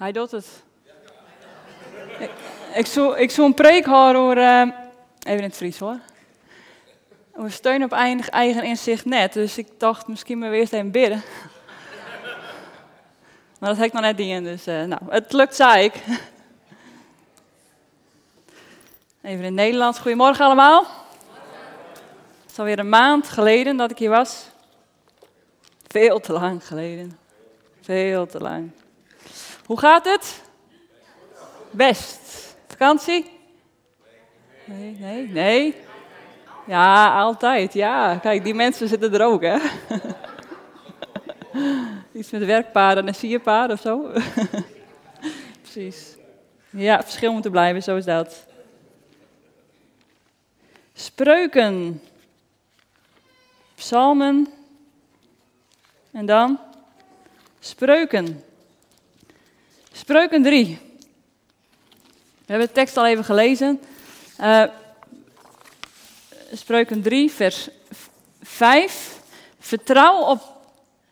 Hij doet het. Ik, ik, zou, ik zou een preek horen over, eh, even in het Fries hoor. Over steun op eigen, inzicht net. Dus ik dacht misschien maar eens even bidden. Maar dat heb ik nog net niet in, dus eh, nou, het lukt, zei ik. Even in het Nederlands. Goedemorgen allemaal. Het is alweer een maand geleden dat ik hier was. Veel te lang geleden. Veel te lang. Hoe gaat het? Best. Vakantie? Nee, nee, nee. Ja, altijd. Ja, kijk, die mensen zitten er ook, hè? Iets met werkpaarden en sierpaarden of zo. Precies. Ja, verschil moeten blijven, zo is dat. Spreuken. Psalmen. En dan? Spreuken. Spreuken 3. We hebben de tekst al even gelezen. Uh, Spreuken 3, vers 5. Vertrouw op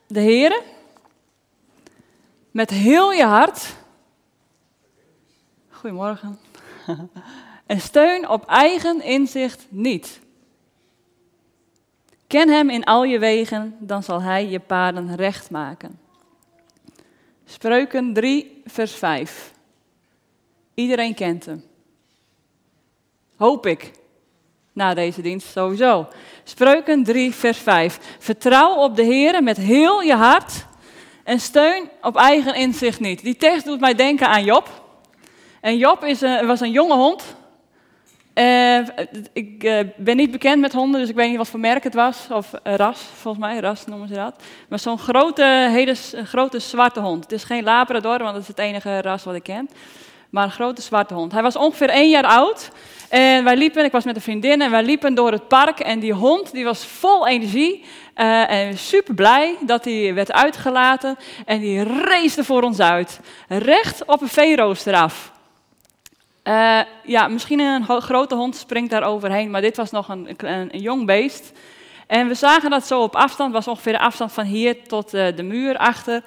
de Heer met heel je hart. Goedemorgen. en steun op eigen inzicht niet. Ken hem in al je wegen, dan zal hij je paden recht maken. Spreuken 3, vers 5. Iedereen kent hem. Hoop ik. Na deze dienst sowieso. Spreuken 3, vers 5. Vertrouw op de Heer met heel je hart en steun op eigen inzicht niet. Die tekst doet mij denken aan Job. En Job is een, was een jonge hond. Uh, ik uh, ben niet bekend met honden, dus ik weet niet wat voor merk het was. Of uh, ras, volgens mij, ras noemen ze dat. Maar zo'n grote, hele grote zwarte hond. Het is geen Labrador, want dat is het enige ras wat ik ken. Maar een grote zwarte hond. Hij was ongeveer één jaar oud. En wij liepen, ik was met een vriendin en wij liepen door het park. En die hond die was vol energie. en super blij dat hij werd uitgelaten. En die race voor ons uit. Recht op een veerooster af. Uh, ja, misschien een grote hond springt daar overheen, maar dit was nog een, een, jong beest. En we zagen dat zo op afstand, was ongeveer de afstand van hier tot uh, de muur achter.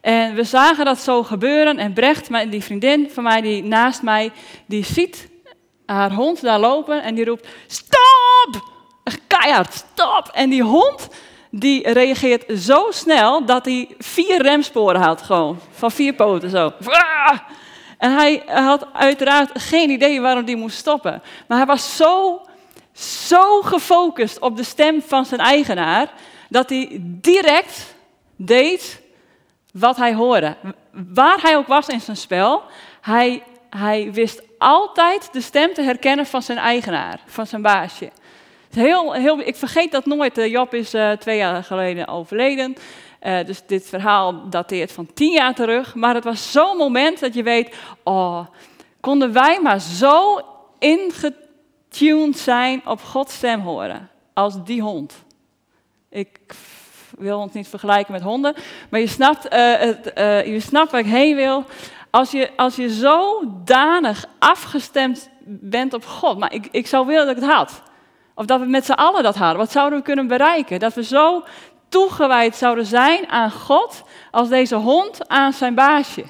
En we zagen dat zo gebeuren en Brecht, die vriendin van mij die naast mij, die ziet haar hond daar lopen en die roept, stop! Keihard, stop! En die hond, die reageert zo snel dat hij vier remsporen had gewoon, van vier poten zo. En hij had uiteraard geen idee waarom hij moest stoppen. Maar hij was zo, zo gefocust op de stem van zijn eigenaar, dat hij direct deed wat hij hoorde. Waar hij ook was in zijn spel, hij, hij wist altijd de stem te herkennen van zijn eigenaar, van zijn baasje. Heel, heel, ik vergeet dat nooit. Job is uh, twee jaar geleden overleden. Uh, dus dit verhaal dateert van tien jaar terug. Maar het was zo'n moment dat je weet, oh, konden wij maar zo ingetuned zijn op Gods stem horen. Als die hond. Ik wil ons niet vergelijken met honden. Maar je snapt, uh, het, uh, je snapt waar ik heen wil. Als je, als je zodanig afgestemd bent op God. Maar ik, ik zou willen dat ik het had. Of dat we met z'n allen dat hadden. Wat zouden we kunnen bereiken? Dat we zo toegewijd zouden zijn aan God als deze hond aan zijn baasje.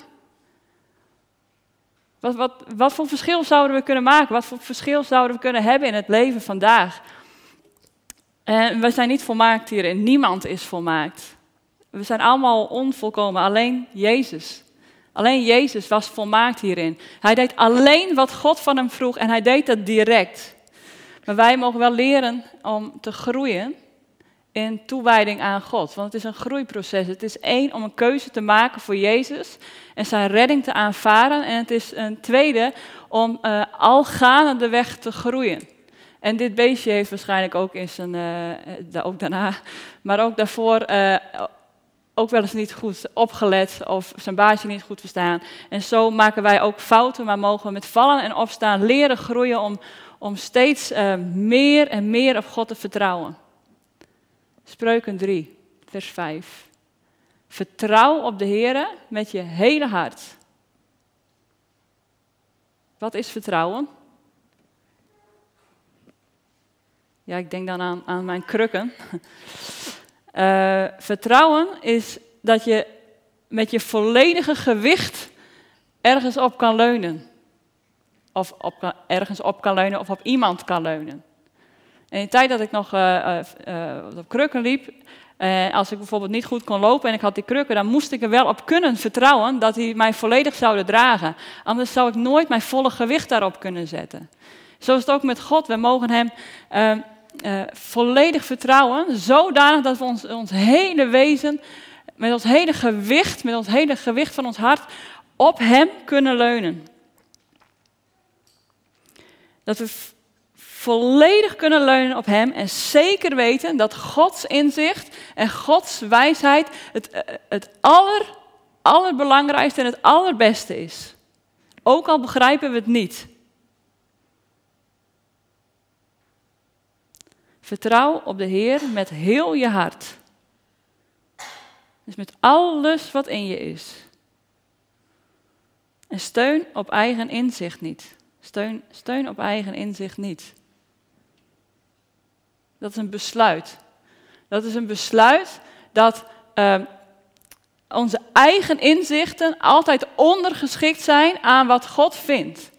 Wat, wat, wat voor verschil zouden we kunnen maken? Wat voor verschil zouden we kunnen hebben in het leven vandaag? En we zijn niet volmaakt hierin. Niemand is volmaakt. We zijn allemaal onvolkomen. Alleen Jezus. Alleen Jezus was volmaakt hierin. Hij deed alleen wat God van hem vroeg en hij deed dat direct. Maar wij mogen wel leren om te groeien in toewijding aan God. Want het is een groeiproces. Het is één om een keuze te maken voor Jezus en zijn redding te aanvaren. En het is een tweede om uh, al gaande weg te groeien. En dit beestje heeft waarschijnlijk ook in zijn, uh, ook daarna, maar ook daarvoor uh, ook wel eens niet goed opgelet of zijn baasje niet goed verstaan. En zo maken wij ook fouten, maar mogen we met vallen en opstaan leren groeien om, om steeds meer en meer op God te vertrouwen. Spreuken 3, vers 5. Vertrouw op de Heer met je hele hart. Wat is vertrouwen? Ja, ik denk dan aan, aan mijn krukken. Uh, vertrouwen is dat je met je volledige gewicht ergens op kan leunen. Of op, ergens op kan leunen of op iemand kan leunen. En in de tijd dat ik nog uh, op krukken liep, als ik bijvoorbeeld niet goed kon lopen en ik had die krukken, dan moest ik er wel op kunnen vertrouwen dat die mij volledig zouden dragen. Anders zou ik nooit mijn volle gewicht daarop kunnen zetten. Zo is het ook met God. We mogen Hem volledig vertrouwen, zodanig dat we ons, ons hele wezen, met ons hele gewicht, met ons hele gewicht van ons hart, op Hem kunnen leunen. Dat we volledig kunnen leunen op Hem en zeker weten dat Gods inzicht en Gods wijsheid het, eh, het aller, allerbelangrijkste en het allerbeste is. Ook al begrijpen we het niet. Vertrouw op de Heer met heel je hart. Dus met alles wat in je is. En steun op eigen inzicht niet. Steun, steun op eigen inzicht niet. Dat is een besluit. Dat is een besluit dat uh, onze eigen inzichten altijd ondergeschikt zijn aan wat God vindt.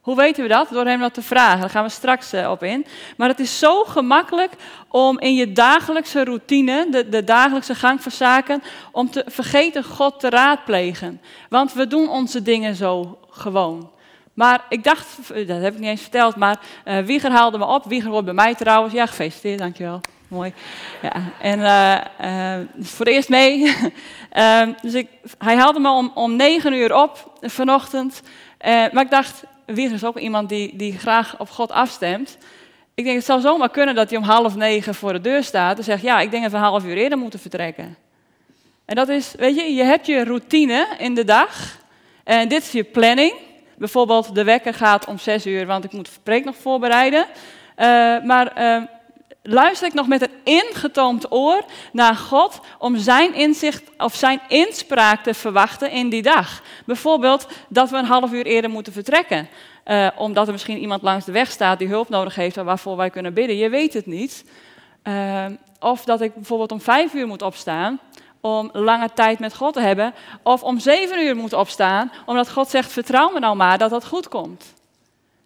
Hoe weten we dat? Door hem dat te vragen. Daar gaan we straks uh, op in. Maar het is zo gemakkelijk om in je dagelijkse routine, de, de dagelijkse gang van zaken, om te vergeten God te raadplegen. Want we doen onze dingen zo gewoon. Maar ik dacht, dat heb ik niet eens verteld, maar uh, Wieger haalde me op. Wieger wordt bij mij trouwens. Ja, gefeliciteerd, dankjewel. Mooi. Ja, en uh, uh, voor het eerst mee. Ehm, dus ik, hij haalde me om, om negen uur op vanochtend. maar ik dacht, Wieger is ook iemand die, die graag op God afstemt. Ik denk, het zou zomaar kunnen dat hij om half negen voor de deur staat en zegt, ja, ik denk dat we een half uur eerder moeten vertrekken. En dat is, weet je, je hebt je routine in de dag. En dit is je planning. Bijvoorbeeld, de wekker gaat om zes uur, want ik moet de preek nog voorbereiden. Uh, maar uh, luister ik nog met een ingetoomd oor naar God om zijn inzicht of zijn inspraak te verwachten in die dag. Bijvoorbeeld dat we een half uur eerder moeten vertrekken. Uh, omdat er misschien iemand langs de weg staat die hulp nodig heeft waarvoor wij kunnen bidden. Je weet het niet. of dat ik bijvoorbeeld om vijf uur moet opstaan om lange tijd met God te hebben. Of om zeven uur moet opstaan, omdat God zegt, vertrouw me nou maar dat dat goed komt.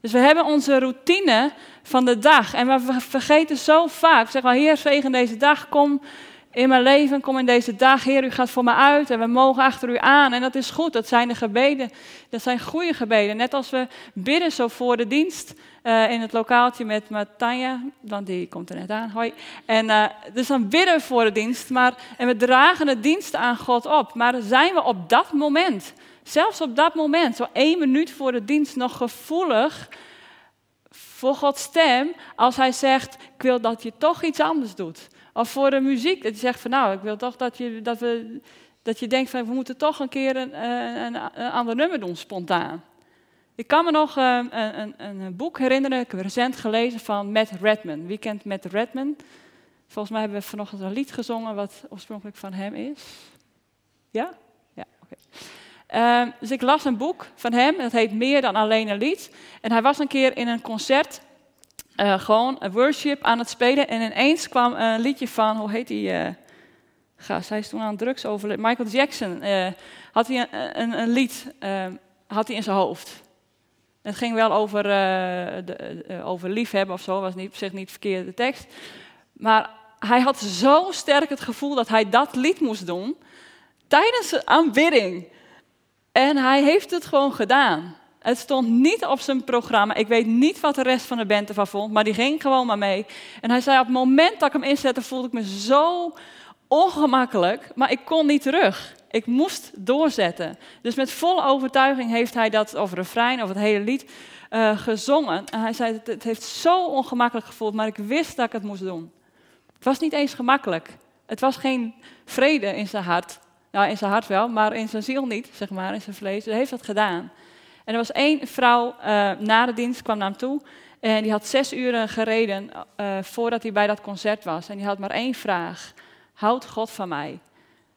Dus we hebben onze routine van de dag. En we vergeten zo vaak. Zeg maar, Heer, zegen deze dag. Kom in mijn leven, kom in deze dag. Heer, u gaat voor me uit en we mogen achter u aan. En dat is goed, dat zijn de gebeden. Dat zijn goede gebeden. Net als we bidden zo voor de dienst. Uh, in het lokaaltje met, met Tanja, want die komt er net aan. Hoi. En uh, dus dan bidden we voor de dienst, maar, en we dragen de dienst aan God op. Maar zijn we op dat moment, zelfs op dat moment, zo één minuut voor de dienst, nog gevoelig voor Gods stem, als Hij zegt: Ik wil dat je toch iets anders doet. Of voor de muziek, dat je zegt van nou, ik wil toch dat je, dat we, dat je denkt van we moeten toch een keer een, een, ander nummer doen, spontaan. Ik kan me nog uh, een, een, een, boek herinneren, ik heb recent gelezen van Matt Redman. Wie kent Matt Redman? Volgens mij hebben we vanochtend een lied gezongen wat oorspronkelijk van hem is. Ja? Ja, oké. Uh, dus ik las een boek van hem, dat heet Meer dan alleen een lied. En hij was een keer in een concert, uh, gewoon een worship aan het spelen. En ineens kwam een liedje van, hoe heet die uh, gast? Hij is toen aan drugs over. Michael Jackson had hij een, een, een lied had hij in zijn hoofd. Het ging wel over, de, over liefhebben of zo, was niet, op zich niet verkeerde tekst. Maar hij had zo sterk het gevoel dat hij dat lied moest doen tijdens de aanbidding. En hij heeft het gewoon gedaan. Het stond niet op zijn programma. Ik weet niet wat de rest van de band ervan vond, maar die ging gewoon maar mee. En hij zei: Op het moment dat ik hem inzette, voelde ik me zo ongemakkelijk, maar ik kon niet terug. Ik moest doorzetten. Dus met volle overtuiging heeft hij dat over refrein, over het hele lied uh, gezongen. En hij zei, het heeft zo ongemakkelijk gevoeld, maar ik wist dat ik het moest doen. Het was niet eens gemakkelijk. Het was geen vrede in zijn hart. Nou, in zijn hart wel, maar in zijn ziel niet, zeg maar, in zijn vlees. Hij heeft dat gedaan. En er was één vrouw uh, na de dienst, kwam naar hem toe. En die had zes uren gereden uh, voordat hij bij dat concert was. En die had maar één vraag. Houdt God van mij?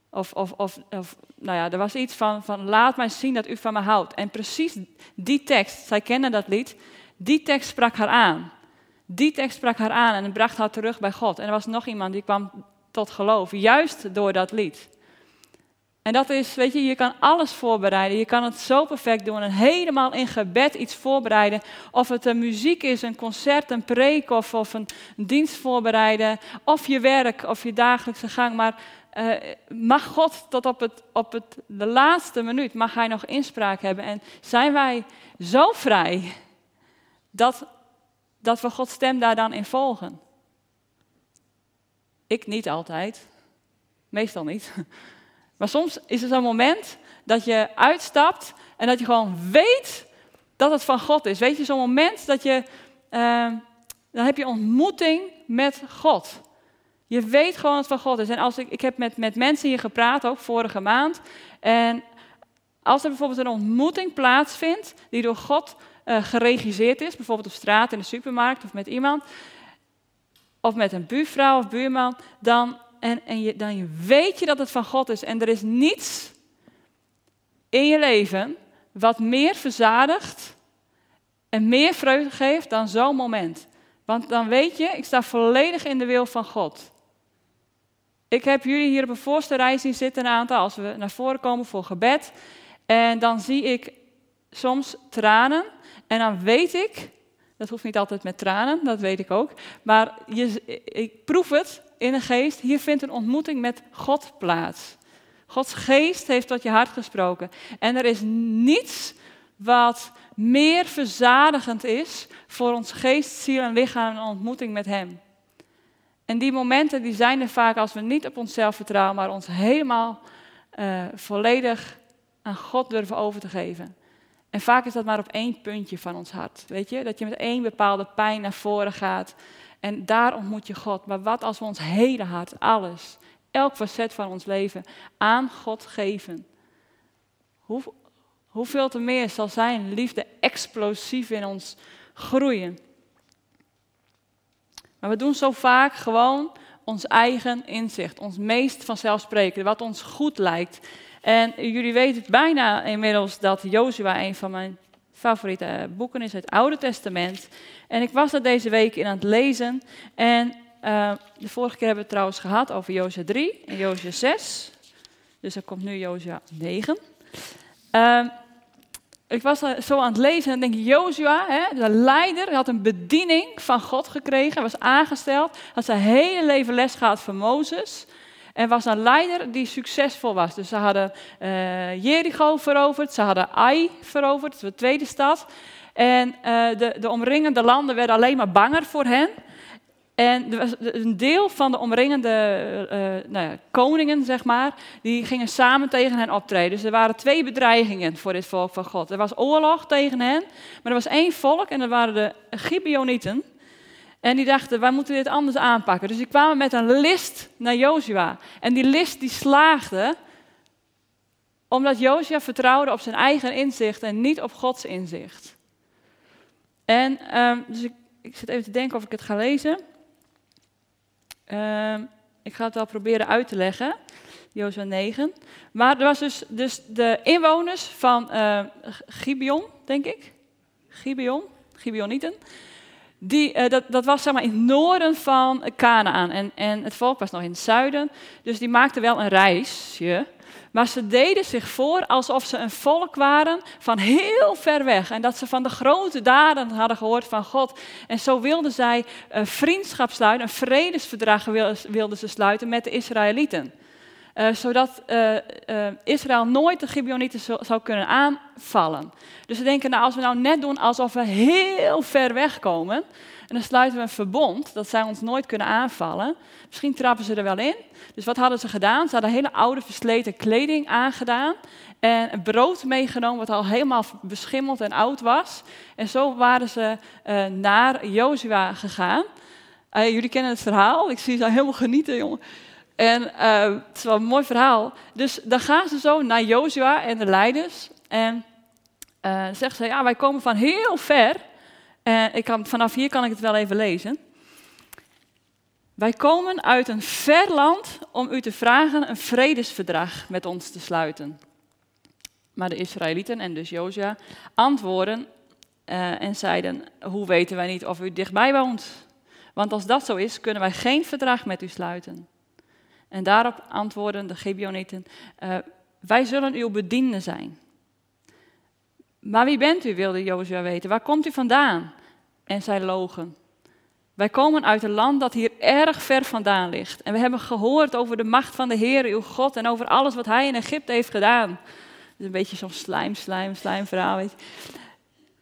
Of, of, of, of, nou ja, er was iets van, van laat mij zien dat u van me houdt. En precies die tekst, zij kende dat lied, die tekst sprak haar aan. Die tekst sprak haar aan en bracht haar terug bij God. En er was nog iemand die kwam tot geloof, juist door dat lied. En dat is, weet je, je kan alles voorbereiden. Je kan het zo perfect doen en helemaal in gebed iets voorbereiden. Of het een muziek is, een concert, een preek of, of een, dienst voorbereiden. Of je werk of je dagelijkse gang. Maar uh, mag God tot op, het, op het, de laatste minuut, mag Hij nog inspraak hebben. En zijn wij zo vrij dat, dat we Gods stem daar dan in volgen? Ik niet altijd. Meestal niet. Maar soms is er zo'n moment dat je uitstapt en dat je gewoon weet dat het van God is. Weet je, zo'n moment dat je, uh, dan heb je ontmoeting met God. Je weet gewoon dat het van God is. En als ik, ik heb met, met mensen hier gepraat, ook vorige maand. En als er bijvoorbeeld een ontmoeting plaatsvindt die door God uh, geregisseerd is, bijvoorbeeld op straat, in de supermarkt of met iemand, of met een buurvrouw of buurman, dan en, en je, dan weet je dat het van God is. En er is niets in je leven wat meer verzadigt en meer vreugde geeft dan zo'n moment. Want dan weet je, ik sta volledig in de wil van God. Ik heb jullie hier op een voorste rij zien zitten, een aantal, als we naar voren komen voor gebed. En dan zie ik soms tranen. En dan weet ik, dat hoeft niet altijd met tranen, dat weet ik ook. Maar je, ik proef het in de geest. Hier vindt een ontmoeting met God plaats. Gods geest heeft tot je hart gesproken. En er is niets wat meer verzadigend is voor ons geest, ziel en lichaam een ontmoeting met Hem. En die momenten die zijn er vaak als we niet op onszelf vertrouwen, maar ons helemaal uh, volledig aan God durven over te geven. En vaak is dat maar op één puntje van ons hart. Weet je, dat je met één bepaalde pijn naar voren gaat. En daar ontmoet je God. Maar wat als we ons hele hart, alles, elk facet van ons leven aan God geven? Hoe, hoeveel te meer zal zijn liefde explosief in ons groeien? Maar we doen zo vaak gewoon ons eigen inzicht, ons meest vanzelfsprekende, wat ons goed lijkt. En jullie weten bijna inmiddels dat Jozua een van mijn favoriete boeken is, het Oude Testament. En ik was dat deze week in aan het lezen. En uh, de vorige keer hebben we het trouwens gehad over Jozua 3 en Jozua 6. Dus er komt nu Jozua 9. Uh, ik was zo aan het lezen en denk, Jozua, de leider, had een bediening van God gekregen, was aangesteld, had zijn hele leven les gehad van Mozes. En was een leider die succesvol was. Dus ze hadden uh, Jericho veroverd, ze hadden Ai veroverd, de tweede stad. En uh, de, de omringende landen werden alleen maar banger voor hen. En een deel van de omringende uh, nou ja, koningen, zeg maar, die gingen samen tegen hen optreden. Dus er waren twee bedreigingen voor dit volk van God. Er was oorlog tegen hen, maar er was één volk en dat waren de Gibeonieten. En die dachten, wij moeten dit anders aanpakken. Dus die kwamen met een list naar Jozua. En die list die slaagde, omdat Jozua vertrouwde op zijn eigen inzicht en niet op Gods inzicht. En um, dus ik, zit even te denken of ik het ga lezen. Uh, ik ga het wel proberen uit te leggen. Jozua 9. Maar er was dus, dus de inwoners van uh, Gibeon, denk ik. Gibeon, Gibeonieten. Die, uh, dat, dat, was zeg maar in het noorden van Canaan. En, en het volk was nog in het zuiden. Dus die maakten wel een reisje. Maar ze deden zich voor alsof ze een volk waren van heel ver weg. En dat ze van de grote daden hadden gehoord van God. En zo wilden zij vriendschap sluiten, een vredesverdrag wilden ze sluiten met de Israëlieten. Uh, zodat uh, uh, Israël nooit de Gibeonieten zou, zou, kunnen aanvallen. Dus ze denken, nou, als we nou net doen alsof we heel ver weg komen, en dan sluiten we een verbond dat zij ons nooit kunnen aanvallen, misschien trappen ze er wel in. Dus wat hadden ze gedaan? Ze hadden hele oude versleten kleding aangedaan en een brood meegenomen wat al helemaal beschimmeld en oud was. En zo waren ze naar Jozua gegaan. jullie kennen het verhaal, ik zie ze helemaal genieten, jongen. En uh, het is wel een mooi verhaal. Dus dan gaan ze zo naar Jozua en de leiders. En uh, zeggen ze, ja, wij komen van heel ver. En ik kan, vanaf hier kan ik het wel even lezen. Wij komen uit een ver land om u te vragen een vredesverdrag met ons te sluiten. Maar de Israëlieten en dus Jozua antwoorden uh, en zeiden, hoe weten wij niet of u dichtbij woont? Want als dat zo is, kunnen wij geen verdrag met u sluiten. En daarop antwoorden de Gibeonieten, uh, wij zullen uw bedienden zijn. Maar wie bent u, wilde Jozua weten. Waar komt u vandaan? En zij logen. Wij komen uit een land dat hier erg ver vandaan ligt. En we hebben gehoord over de macht van de Heer, uw God, en over alles wat Hij in Egypte heeft gedaan. Dat is een beetje zo'n slijm, slijm, slijm verhaal.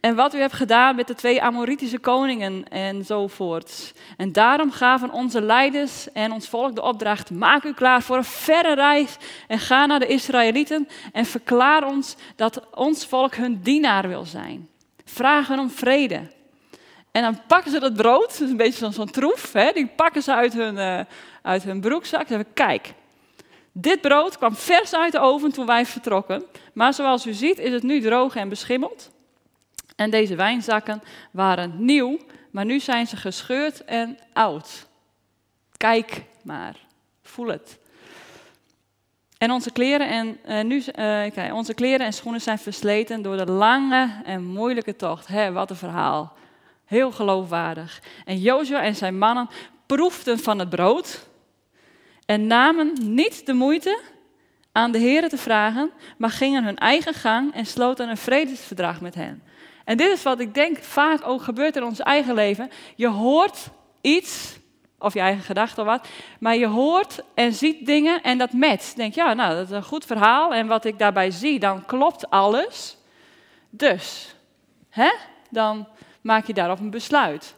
En wat u hebt gedaan met de twee Amoritische koningen enzovoorts. En daarom gaven onze leiders en ons volk de opdracht: maak u klaar voor een verre reis en ga naar de Israëlieten en verklaar ons dat ons volk hun dienaar wil zijn. Vragen om vrede. En dan pakken ze dat brood, dat is een beetje zo'n troef, hè, die pakken ze uit hun, uh, uit hun broekzak. Ze zeggen, kijk, dit brood kwam vers uit de oven toen wij vertrokken. Maar zoals u ziet is het nu droog en beschimmeld. En deze wijnzakken waren nieuw, maar nu zijn ze gescheurd en oud. Kijk maar, voel het. En onze kleren en, uh, nu, uh, onze kleren en schoenen zijn versleten door de lange en moeilijke tocht. Hé, wat een verhaal. Heel geloofwaardig. En Jozua en zijn mannen proefden van het brood en namen niet de moeite aan de heren te vragen, maar gingen hun eigen gang en sloten een vredesverdrag met hen. En dit is wat ik denk vaak ook gebeurt in ons eigen leven. Je hoort iets, of je eigen gedachte of wat, maar je hoort en ziet dingen en dat matcht. Denk, ja, nou, dat is een goed verhaal en wat ik daarbij zie, dan klopt alles. Dus, hè, dan maak je daarop een besluit.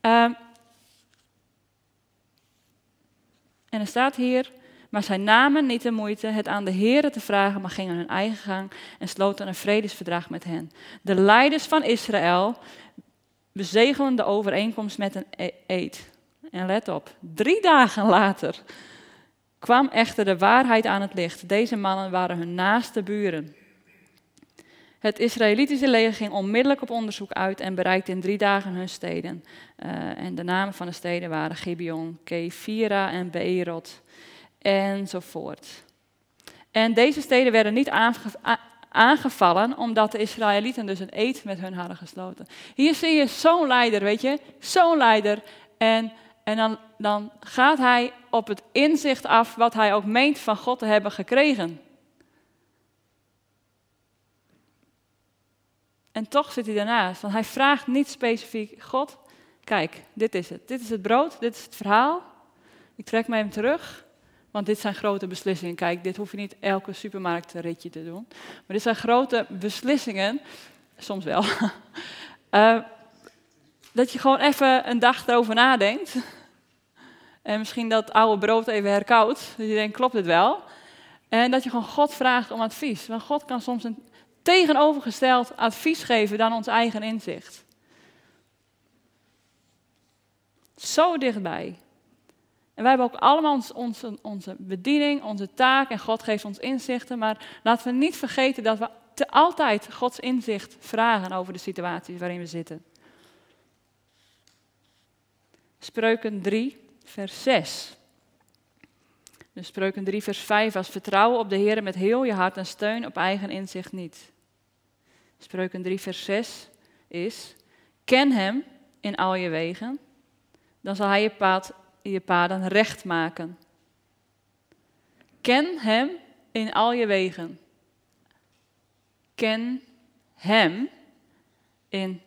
Um, en er staat hier, maar zij namen niet de moeite het aan de heren te vragen, maar gingen hun eigen gang en sloten een vredesverdrag met hen. De leiders van Israël bezegelen de overeenkomst met een e- eed. En let op, drie dagen later kwam echter de waarheid aan het licht. Deze mannen waren hun naaste buren. Het Israëlitische leger ging onmiddellijk op onderzoek uit en bereikte in drie dagen hun steden. Uh, en de namen van de steden waren Gibeon, Kefira en Beerot enzovoort. En deze steden werden niet aangevallen omdat de Israëlieten dus een eed met hun hadden gesloten. Hier zie je zo'n leider, weet je, zo'n leider. En, en dan, dan gaat hij op het inzicht af wat hij ook meent van God te hebben gekregen. En toch zit hij daarnaast, want hij vraagt niet specifiek, God, kijk, dit is het. Dit is het brood, dit is het verhaal. Ik trek me hem terug. Want dit zijn grote beslissingen. Kijk, dit hoef je niet elke supermarktritje te doen. Maar dit zijn grote beslissingen, soms wel. uh, dat je gewoon even een dag erover nadenkt. En misschien dat oude brood even herkoudt. Dat je denkt, klopt dit wel? En dat je gewoon God vraagt om advies. Want God kan soms een tegenovergesteld advies geven dan ons eigen inzicht. Zo dichtbij. En wij hebben ook allemaal ons, onze, bediening, onze taak en God geeft ons inzichten. Maar laten we niet vergeten dat we te altijd Gods inzicht vragen over de situaties waarin we zitten. Spreuken 3, vers 6. Dus Spreuken 3, vers 5 was vertrouwen op de Heer met heel je hart en steun op eigen inzicht niet. Spreuken 3, vers 6 is, ken Hem in al je wegen, dan zal Hij je pad je paden recht maken. Ken Hem in al je wegen. Ken Hem in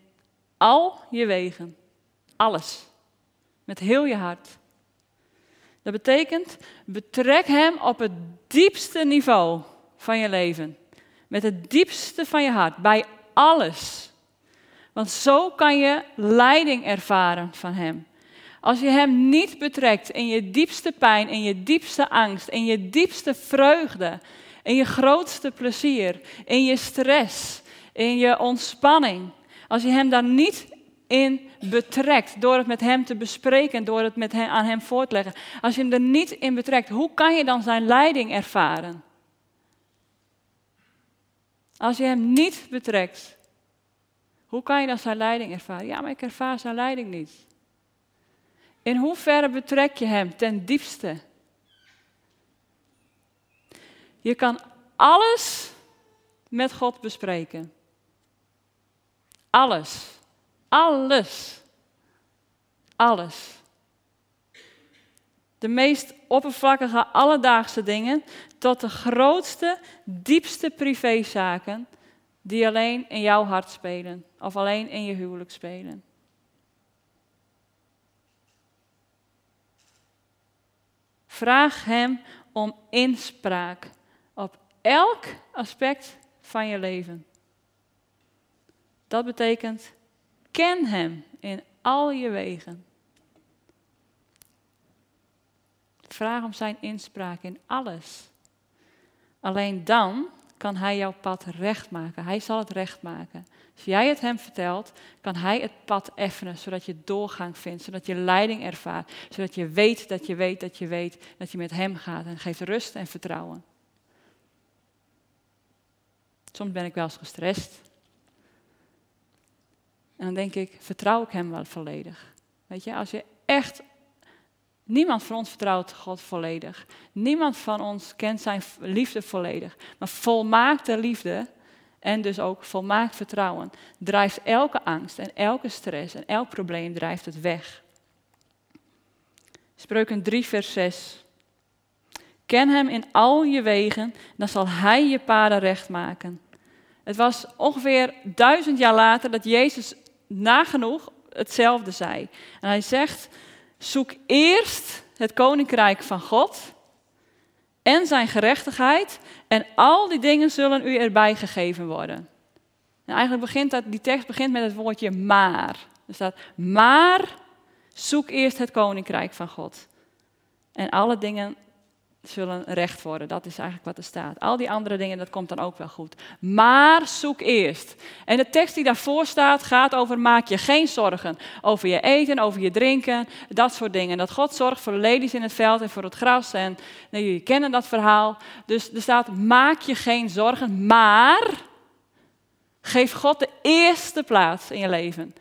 al je wegen. Alles. Met heel je hart. Dat betekent, betrek Hem op het diepste niveau van je leven. Met het diepste van je hart. Bij alles. Want zo kan je leiding ervaren van Hem. Als je Hem niet betrekt in je diepste pijn, in je diepste angst, in je diepste vreugde, in je grootste plezier, in je stress, in je ontspanning. Als je Hem daar niet in betrekt, door het met Hem te bespreken, door het met hem, aan Hem voor te leggen. Als je Hem er niet in betrekt, hoe kan je dan Zijn leiding ervaren? Als je Hem niet betrekt, hoe kan je dan Zijn leiding ervaren? Ja, maar ik ervaar Zijn leiding niet. In hoeverre betrek je Hem ten diepste? Je kan alles met God bespreken. Alles. Alles. Alles. De meest oppervlakkige, alledaagse dingen, tot de grootste, diepste privézaken die alleen in jouw hart spelen of alleen in je huwelijk spelen. Vraag Hem om inspraak op elk aspect van je leven. Dat betekent, ken Hem in al je wegen. Vraag om Zijn inspraak in alles. Alleen dan kan Hij jouw pad recht maken. Hij zal het recht maken. Als jij het Hem vertelt, kan Hij het pad effenen, zodat je doorgang vindt, zodat je leiding ervaart, zodat je weet dat je weet dat je weet dat je met Hem gaat en geeft rust en vertrouwen. Soms ben ik wel eens gestrest. En dan denk ik, vertrouw ik Hem wel volledig? Weet je, als je echt Niemand van ons vertrouwt God volledig. Niemand van ons kent zijn liefde volledig. Maar volmaakte liefde en dus ook volmaakt vertrouwen drijft elke angst en elke stress en elk probleem drijft het weg. Spreuken 3 vers 6. Ken hem in al je wegen, dan zal hij je paden recht maken. Het was ongeveer duizend jaar later dat Jezus nagenoeg hetzelfde zei. En hij zegt, Zoek eerst het koninkrijk van God en zijn gerechtigheid en al die dingen zullen u erbij gegeven worden. En eigenlijk begint dat, die tekst begint met het woordje maar. Er staat, maar zoek eerst het koninkrijk van God. En alle dingen zullen recht worden. Dat is eigenlijk wat er staat. Al die andere dingen, dat komt dan ook wel goed. Maar zoek eerst. En de tekst die daarvoor staat, gaat over maak je geen zorgen. Over je eten, over je drinken, dat soort dingen. Dat God zorgt voor de ladies in het veld en voor het gras. En nou, jullie kennen dat verhaal. Dus er staat, maak je geen zorgen, maar geef God de eerste plaats in je leven.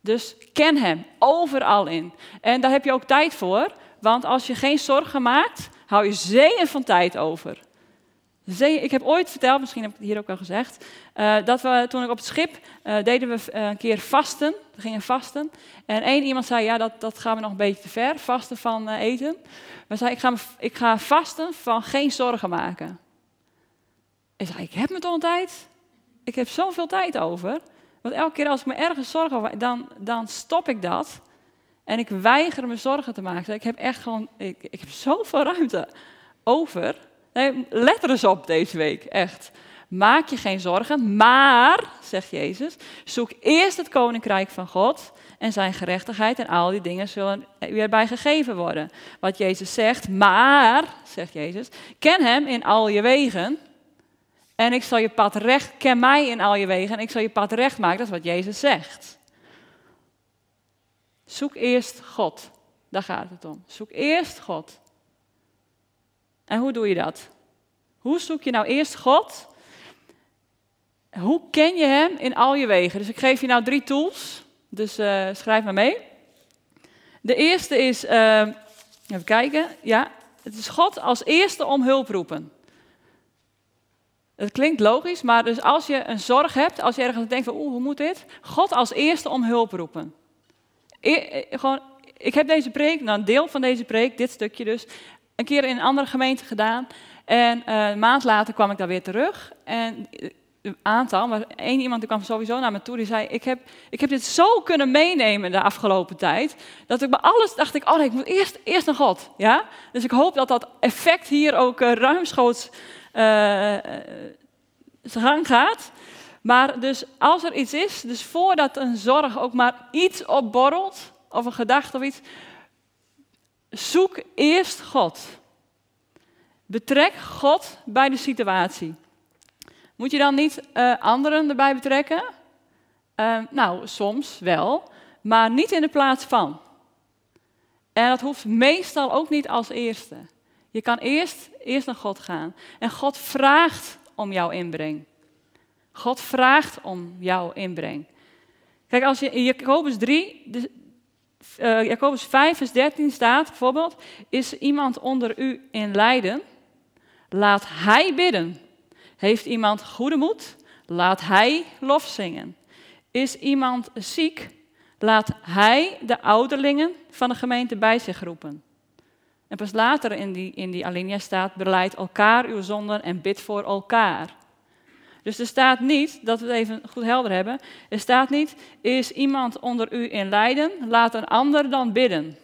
Dus ken Hem overal in. En daar heb je ook tijd voor. Want als je geen zorgen maakt, hou je zeeën van tijd over. Ik heb ooit verteld, misschien heb ik het hier ook al gezegd, uh, dat we toen ik op het schip uh, deden we uh, een keer vasten. We gingen vasten. En één iemand zei, ja, dat, dat gaan we nog een beetje te ver, vasten van eten. Maar zei, ik ga, ik ga vasten van geen zorgen maken. Ik zei, ik heb me toch een tijd? Ik heb zoveel tijd over. Want elke keer als ik me ergens zorgen over, dan, dan stop ik dat. En ik weiger me zorgen te maken. Ik heb echt gewoon, ik, ik heb zoveel ruimte over. Nee, let er eens op deze week, echt. Maak je geen zorgen, maar, zegt Jezus, zoek eerst het koninkrijk van God en zijn gerechtigheid en al die dingen zullen u erbij gegeven worden. Wat Jezus zegt, maar, zegt Jezus, ken hem in al je wegen en ik zal je pad recht, ken mij in al je wegen en ik zal je pad recht maken. Dat is wat Jezus zegt. Zoek eerst God. Daar gaat het om. Zoek eerst God. En hoe doe je dat? Hoe zoek je nou eerst God? Hoe ken je Hem in al je wegen? Dus ik geef je nou drie tools. Dus uh, schrijf maar mee. De eerste is, uh, even kijken, ja, het is God als eerste om hulp roepen. Het klinkt logisch, maar dus als je een zorg hebt, als je ergens denkt van, oeh, hoe moet dit? God als eerste om hulp roepen. E gewoon, ik heb deze preek, nou een deel van deze preek, dit stukje dus, een keer in een andere gemeente gedaan. En uh, een maand later kwam ik daar weer terug. En een aantal, maar één iemand die kwam sowieso naar me toe, die zei, ik heb, ik heb dit zo kunnen meenemen de afgelopen tijd, dat ik bij alles dacht ik, oh ik moet eerst, eerst naar God. Ja? Dus ik hoop dat dat effect hier ook uh, ruimschoots uh, gang gaat. Maar dus als er iets is, dus voordat een zorg ook maar iets opborrelt, of een gedachte of iets, zoek eerst God. Betrek God bij de situatie. Moet je dan niet uh, anderen erbij betrekken? Uh, nou, soms wel, maar niet in de plaats van. En dat hoeft meestal ook niet als eerste. Je kan eerst, eerst naar God gaan. En God vraagt om jouw inbreng. God vraagt om jouw inbreng. Kijk, als je in Jacobus 3, de, uh, Jacobus 5, vers 13 staat bijvoorbeeld, is iemand onder u in lijden, laat hij bidden. Heeft iemand goede moed, laat hij lof zingen. Is iemand ziek, laat hij de ouderlingen van de gemeente bij zich roepen. En pas later in die, in die alinea staat, beleid elkaar uw zonden en bid voor elkaar. Dus er staat niet, dat we het even goed helder hebben, er staat niet, is iemand onder u in lijden, laat een ander dan bidden.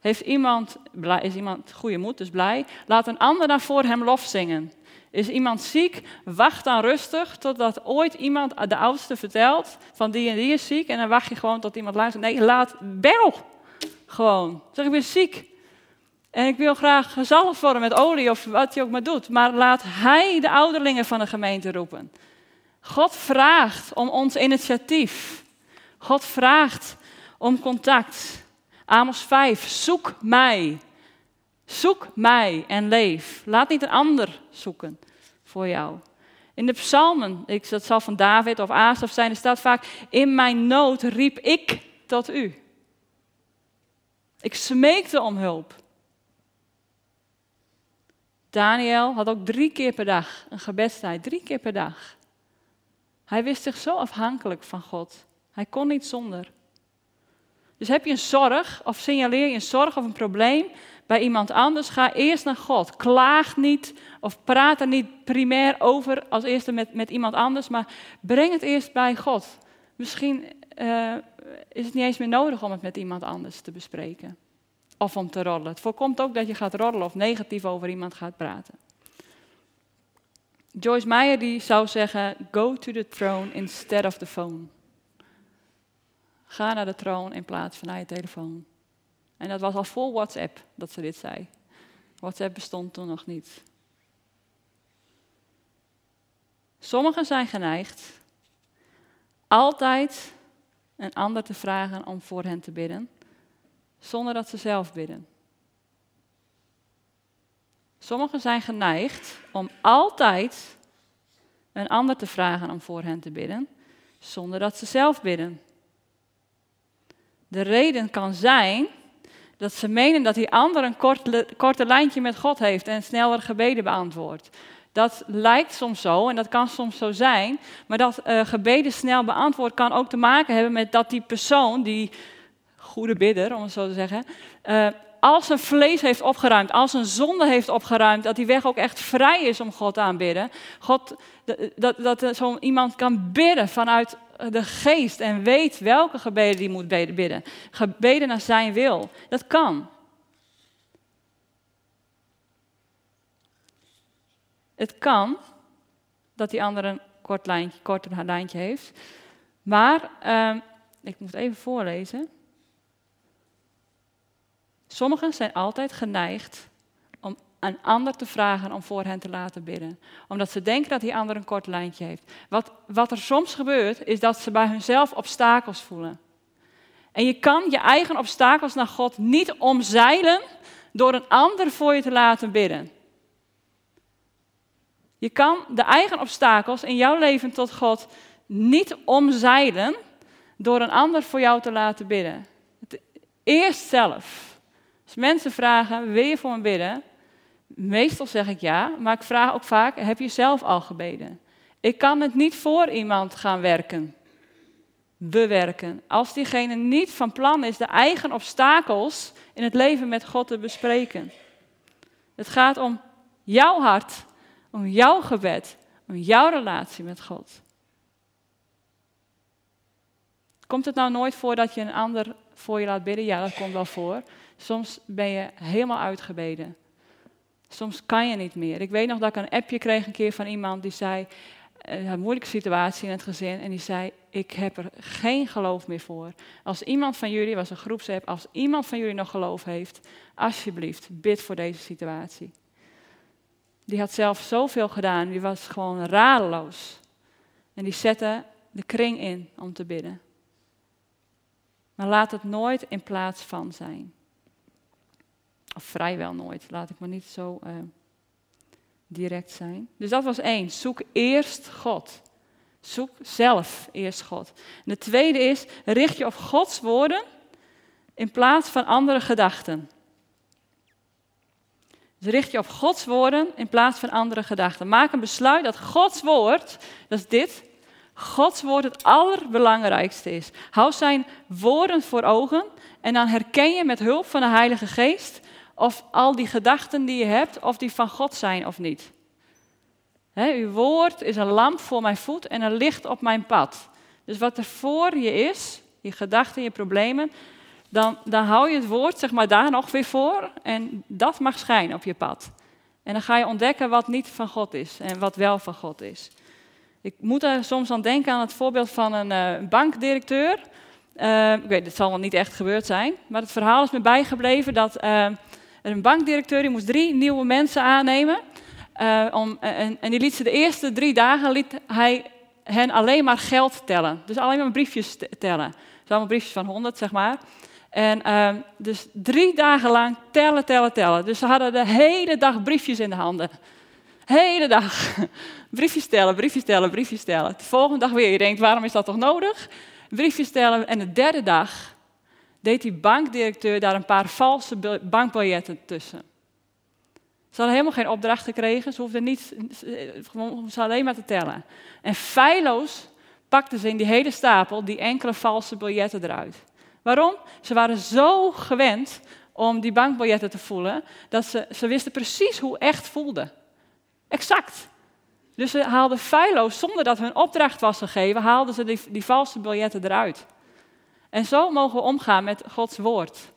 Heeft iemand, is iemand goede moed, dus blij, laat een ander dan voor hem lof zingen. Is iemand ziek, wacht dan rustig totdat ooit iemand de oudste vertelt van die en die is ziek. En dan wacht je gewoon tot iemand luistert. Nee, laat, bel gewoon. Zeg, ik ben ziek. En ik wil graag gezalfd worden met olie of wat je ook maar doet. Maar laat hij de ouderlingen van de gemeente roepen. God vraagt om ons initiatief. God vraagt om contact. Amos 5, zoek mij. Zoek mij en leef. Laat niet een ander zoeken voor jou. In de psalmen, ik, dat zal van David of Asaf zijn, er staat vaak, in mijn nood riep ik tot u. Ik smeekte om hulp. Daniel had ook drie keer per dag een gebedstijd, drie keer per dag. Hij wist zich zo afhankelijk van God. Hij kon niet zonder. Dus heb je een zorg of signaleer je een zorg of een probleem bij iemand anders, ga eerst naar God. Klaag niet of praat er niet primair over als eerste met, met iemand anders, maar breng het eerst bij God. Misschien uh, is het niet eens meer nodig om het met iemand anders te bespreken. Of om te roddelen. Het voorkomt ook dat je gaat roddelen of negatief over iemand gaat praten. Joyce Meyer die zou zeggen: Go to the throne instead of the phone. Ga naar de troon in plaats van naar je telefoon. En dat was al voor WhatsApp dat ze dit zei. WhatsApp bestond toen nog niet. Sommigen zijn geneigd altijd een ander te vragen om voor hen te bidden, zonder dat ze zelf bidden. Sommigen zijn geneigd om altijd een ander te vragen om voor hen te bidden, zonder dat ze zelf bidden. De reden kan zijn dat ze menen dat die ander een kort, korte lijntje met God heeft en sneller gebeden beantwoordt. Dat lijkt soms zo en dat kan soms zo zijn, maar dat uh, gebeden snel beantwoord kan ook te maken hebben met dat die persoon, die goede bidder om het zo te zeggen, uh, als zijn vlees heeft opgeruimd, als zijn zonde heeft opgeruimd, dat die weg ook echt vrij is om God te aanbidden. God, dat, dat, dat zo iemand kan bidden vanuit de geest en weet welke gebeden die moet bidden. Gebeden naar zijn wil. Dat kan. Het kan dat die ander een kort lijntje, heeft. Maar, uh, ik moet even voorlezen. Sommigen zijn altijd geneigd om een ander te vragen om voor hen te laten bidden. Omdat ze denken dat die ander een kort lijntje heeft. Wat, wat er soms gebeurt, is dat ze bij hunzelf obstakels voelen. En je kan je eigen obstakels naar God niet omzeilen door een ander voor je te laten bidden. Je kan de eigen obstakels in jouw leven tot God niet omzeilen door een ander voor jou te laten bidden. Eerst zelf. Als mensen vragen, wil je voor me bidden? Meestal zeg ik ja, maar ik vraag ook vaak, heb je zelf al gebeden? Ik kan het niet voor iemand gaan werken, bewerken. Als diegene niet van plan is de eigen obstakels in het leven met God te bespreken. Het gaat om jouw hart, om jouw gebed, om jouw relatie met God. Komt het nou nooit voor dat je een ander voor je laat bidden? Ja, dat komt wel voor. Soms ben je helemaal uitgebeden. Soms kan je niet meer. Ik weet nog dat ik een appje kreeg een keer van iemand die zei, eh, een moeilijke situatie in het gezin, en die zei, ik heb er geen geloof meer voor. Als iemand van jullie, was een groepsapp, als iemand van jullie nog geloof heeft, alsjeblieft, bid voor deze situatie. Die had zelf zoveel gedaan, die was gewoon radeloos. En die zette de kring in om te bidden. Maar laat het nooit in plaats van zijn. Of vrijwel nooit, laat ik maar niet zo uh, direct zijn. Dus dat was één. Zoek eerst God. Zoek zelf eerst God. En de tweede is, richt je op Gods woorden in plaats van andere gedachten. Dus richt je op Gods woorden in plaats van andere gedachten. Maak een besluit dat Gods woord, dat is dit, Gods woord het allerbelangrijkste is. Hou zijn woorden voor ogen en dan herken je met hulp van de Heilige Geest of al die gedachten die je hebt, of die van God zijn of niet. He, uw woord is een lamp voor mijn voet en een licht op mijn pad. Dus wat er voor je is, je gedachten, je problemen, dan, dan hou je het woord zeg maar daar nog weer voor en dat mag schijnen op je pad. En dan ga je ontdekken wat niet van God is en wat wel van God is. Ik moet er soms aan denken aan het voorbeeld van een uh, bankdirecteur. Uh, ik weet, het zal wel niet echt gebeurd zijn, maar het verhaal is me bijgebleven dat uh, een bankdirecteur die moest drie nieuwe mensen aannemen. om, en, en die liet ze de eerste drie dagen liet hij hen alleen maar geld tellen. Dus alleen maar briefjes tellen. Dus allemaal briefjes van 100, zeg maar. En uh, dus drie dagen lang tellen, tellen, tellen. Dus ze hadden de hele dag briefjes in de handen. Hele dag. briefjes tellen, briefjes tellen, briefjes tellen. De volgende dag weer. Je denkt, waarom is dat toch nodig? Briefjes tellen. En de derde dag deed die bankdirecteur daar een paar valse bankbiljetten tussen. Ze hadden helemaal geen opdracht gekregen. Ze hoefden niet, ze alleen maar te tellen. En feilloos pakten ze in die hele stapel die enkele valse biljetten eruit. Waarom? Ze waren zo gewend om die bankbiljetten te voelen, dat ze, ze wisten precies hoe echt voelde. Exact. Dus ze haalden feilloos, zonder dat hun opdracht was gegeven, haalden ze die valse biljetten eruit. En zo mogen we omgaan met Gods woord.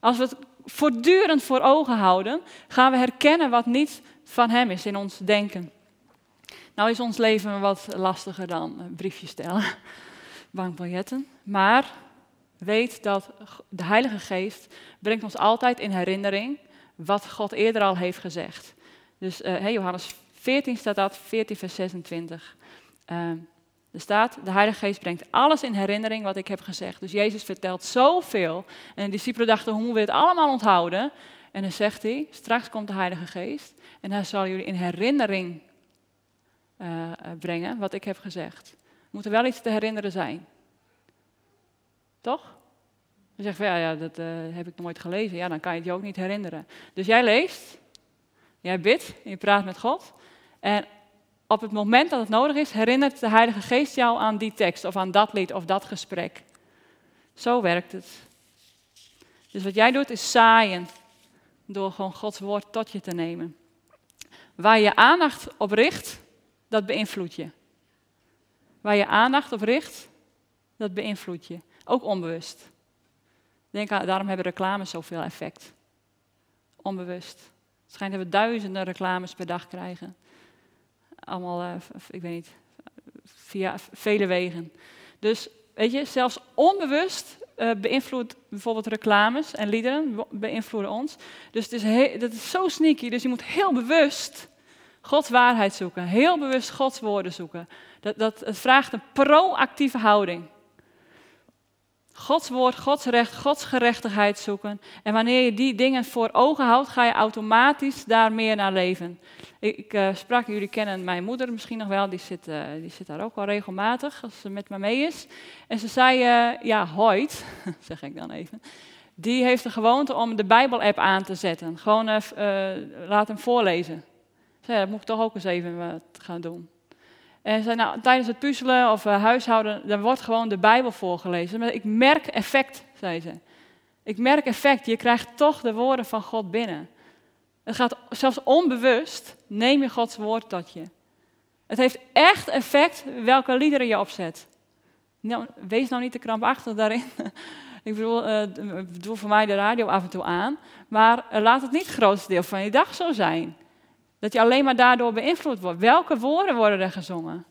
Als we het voortdurend voor ogen houden, gaan we herkennen wat niet van Hem is in ons denken. Nou is ons leven wat lastiger dan briefjes stellen, bankbiljetten. Maar weet dat de Heilige Geest brengt ons altijd in herinnering wat God eerder al heeft gezegd. Dus uh, hey, Johannes 14 staat dat, 14 vers 26. Uh, er staat, de Heilige Geest brengt alles in herinnering wat ik heb gezegd. Dus Jezus vertelt zoveel. En de discipelen dachten, hoe moeten we het allemaal onthouden? En dan zegt hij, straks komt de Heilige Geest en hij zal jullie in herinnering uh, brengen wat ik heb gezegd. Moet er wel iets te herinneren zijn. Toch? Dan zeg je, ja, ja, dat uh, heb ik nooit gelezen. Ja, dan kan je het je ook niet herinneren. Dus jij leest, jij bidt, en je praat met God. En op het moment dat het nodig is, herinnert de Heilige Geest jou aan die tekst of aan dat lied of dat gesprek. Zo werkt het. Dus wat jij doet is zaaien door gewoon Gods woord tot je te nemen. Waar je aandacht op richt, dat beïnvloedt je. Waar je aandacht op richt, dat beïnvloedt je. Ook onbewust. Denk aan, daarom hebben reclames zoveel effect. Onbewust. Het schijnt dat we duizenden reclames per dag krijgen. Allemaal, uh, ik weet niet, via vele wegen. Dus weet je, zelfs onbewust uh, beïnvloedt bijvoorbeeld reclames en liederen beïnvloeden ons. Dus het is dat is zo sneaky. Dus je moet heel bewust Gods waarheid zoeken. Heel bewust Gods woorden zoeken. Dat, dat, het vraagt een proactieve houding. Gods woord, Gods recht, Gods gerechtigheid zoeken. En wanneer je die dingen voor ogen houdt, ga je automatisch daar meer naar leven. Ik, uh, sprak, jullie kennen mijn moeder misschien nog wel, die zit, uh, die zit daar ook wel regelmatig als ze met me mee is. En ze zei, uh, ja, Hoyt, zeg ik dan even, die heeft de gewoonte om de Bijbel-app aan te zetten. Gewoon laat hem voorlezen. Zei, dat moet ik toch ook eens even gaan doen. En zei, nou, tijdens het puzzelen of uh, huishouden, dan wordt gewoon de Bijbel voorgelezen. Maar ik merk effect, zei ze. Ik merk effect, je krijgt toch de woorden van God binnen. Het gaat zelfs onbewust, neem je Gods woord tot je. Het heeft echt effect welke liederen je opzet. Nou, wees nou niet te krampachtig daarin. ik bedoel, uh, doe voor mij de radio af en toe aan. Maar laat het niet het grootste deel van je dag zo zijn. Dat je alleen maar daardoor beïnvloed wordt. Welke woorden worden er gezongen?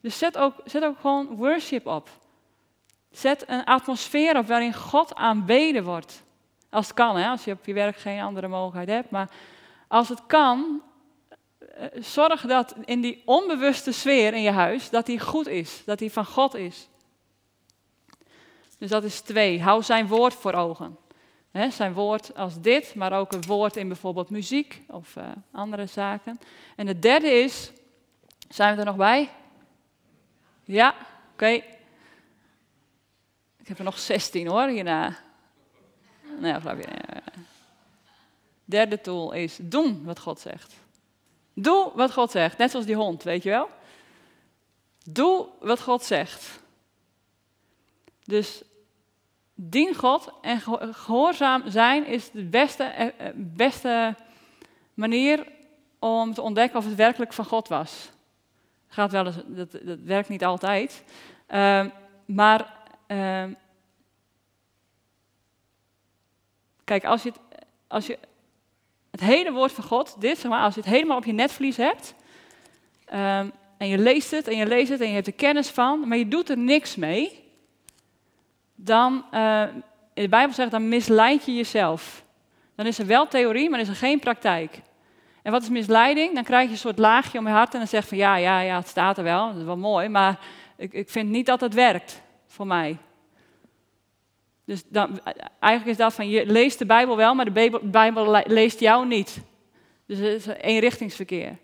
Dus zet ook, zet ook gewoon worship op. Zet een atmosfeer op waarin God aanbeden wordt. Als het kan, hè? als je op je werk geen andere mogelijkheid hebt. Maar als het kan, eh, zorg dat in die onbewuste sfeer in je huis, dat die goed is. Dat die van God is. Dus dat is twee. Hou zijn woord voor ogen zijn woord als dit, maar ook een woord in bijvoorbeeld muziek of uh, andere zaken. En het derde is, zijn we er nog bij? Ja, oké. Ik heb er nog 16 hoor, hierna. Nee, grapje. Derde tool is doen wat God zegt. Doe wat God zegt, net zoals die hond, weet je wel? Doe wat God zegt. Dus dien God en gehoorzaam zijn is de beste, eh, eh, beste manier om te ontdekken of het werkelijk van God was. Gaat wel eens, dat, dat werkt niet altijd. Ehm, maar ehm, kijk, als je, het, als je het hele woord van God, dit zeg maar, als je het helemaal op je netvlies hebt, ehm, en je leest het en je leest het en je hebt er kennis van, maar je doet er niks mee, dan, uh, in de Bijbel zegt, dan misleid je jezelf. Dan is er wel theorie, maar is er geen praktijk. En wat is misleiding? Dan krijg je een soort laagje om je hart en dan zeg je van ja, ja, ja, het staat er wel, dat is wel mooi, maar ik, ik vind niet dat het werkt voor mij. Dus dan, eigenlijk is dat van je leest de Bijbel wel, maar de Bijbel leest jou niet. Dus het is een eenrichtingsverkeer.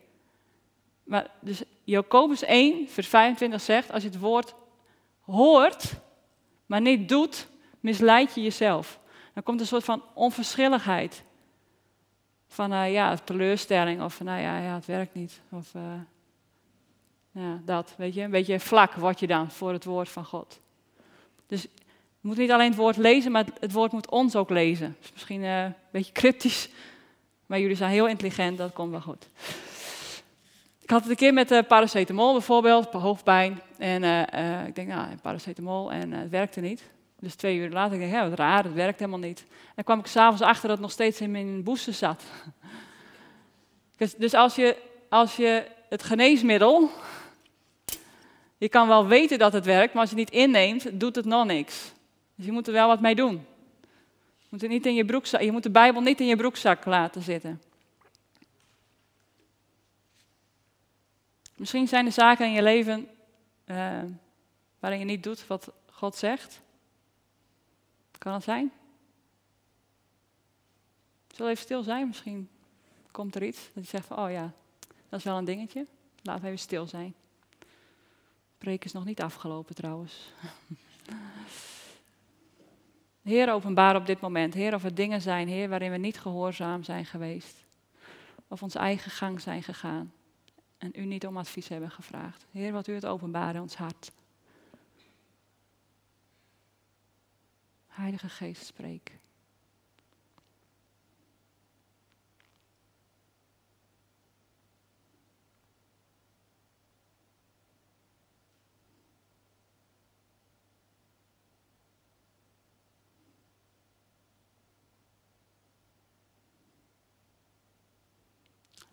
Maar dus Jacobus 1, vers 25 zegt, als je het woord hoort, maar niet doet, misleid je jezelf. Dan komt een soort van onverschilligheid. Van uh, ja, teleurstelling of nou ja, ja, het werkt niet. Of uh, ja, dat, weet je. Een beetje vlak word je dan voor het woord van God. Dus je moet niet alleen het woord lezen, maar het woord moet ons ook lezen. Misschien uh, een beetje cryptisch, maar jullie zijn heel intelligent, dat komt wel goed. Ik had het een keer met uh, paracetamol bijvoorbeeld, hoofdpijn. En uh, ik denk, nou, paracetamol en het werkte niet. Dus twee uur later denk ik, ja, wat raar, het werkt helemaal niet. En kwam ik s'avonds achter dat het nog steeds in mijn booster zat. Dus, dus als, je, als je het geneesmiddel, je kan wel weten dat het werkt, maar als je het niet inneemt, doet het nog niks. Dus je moet er wel wat mee doen. Je moet, het niet in je, broekzak, je moet de Bijbel niet in je broekzak laten zitten. Misschien zijn er zaken in je leven uh, waarin je niet doet wat God zegt. Kan het zijn? Zullen even stil zijn? Misschien komt er iets dat je zegt van, oh ja, dat is wel een dingetje. We even stil zijn. Preek is nog niet afgelopen trouwens. Heer, openbaar op dit moment. Heer, of er dingen zijn, Heer, waarin we niet gehoorzaam zijn geweest. Of ons eigen gang zijn gegaan. En u niet om advies hebben gevraagd. Heer, wat u het openbaren in ons hart. Heilige Geest, spreek.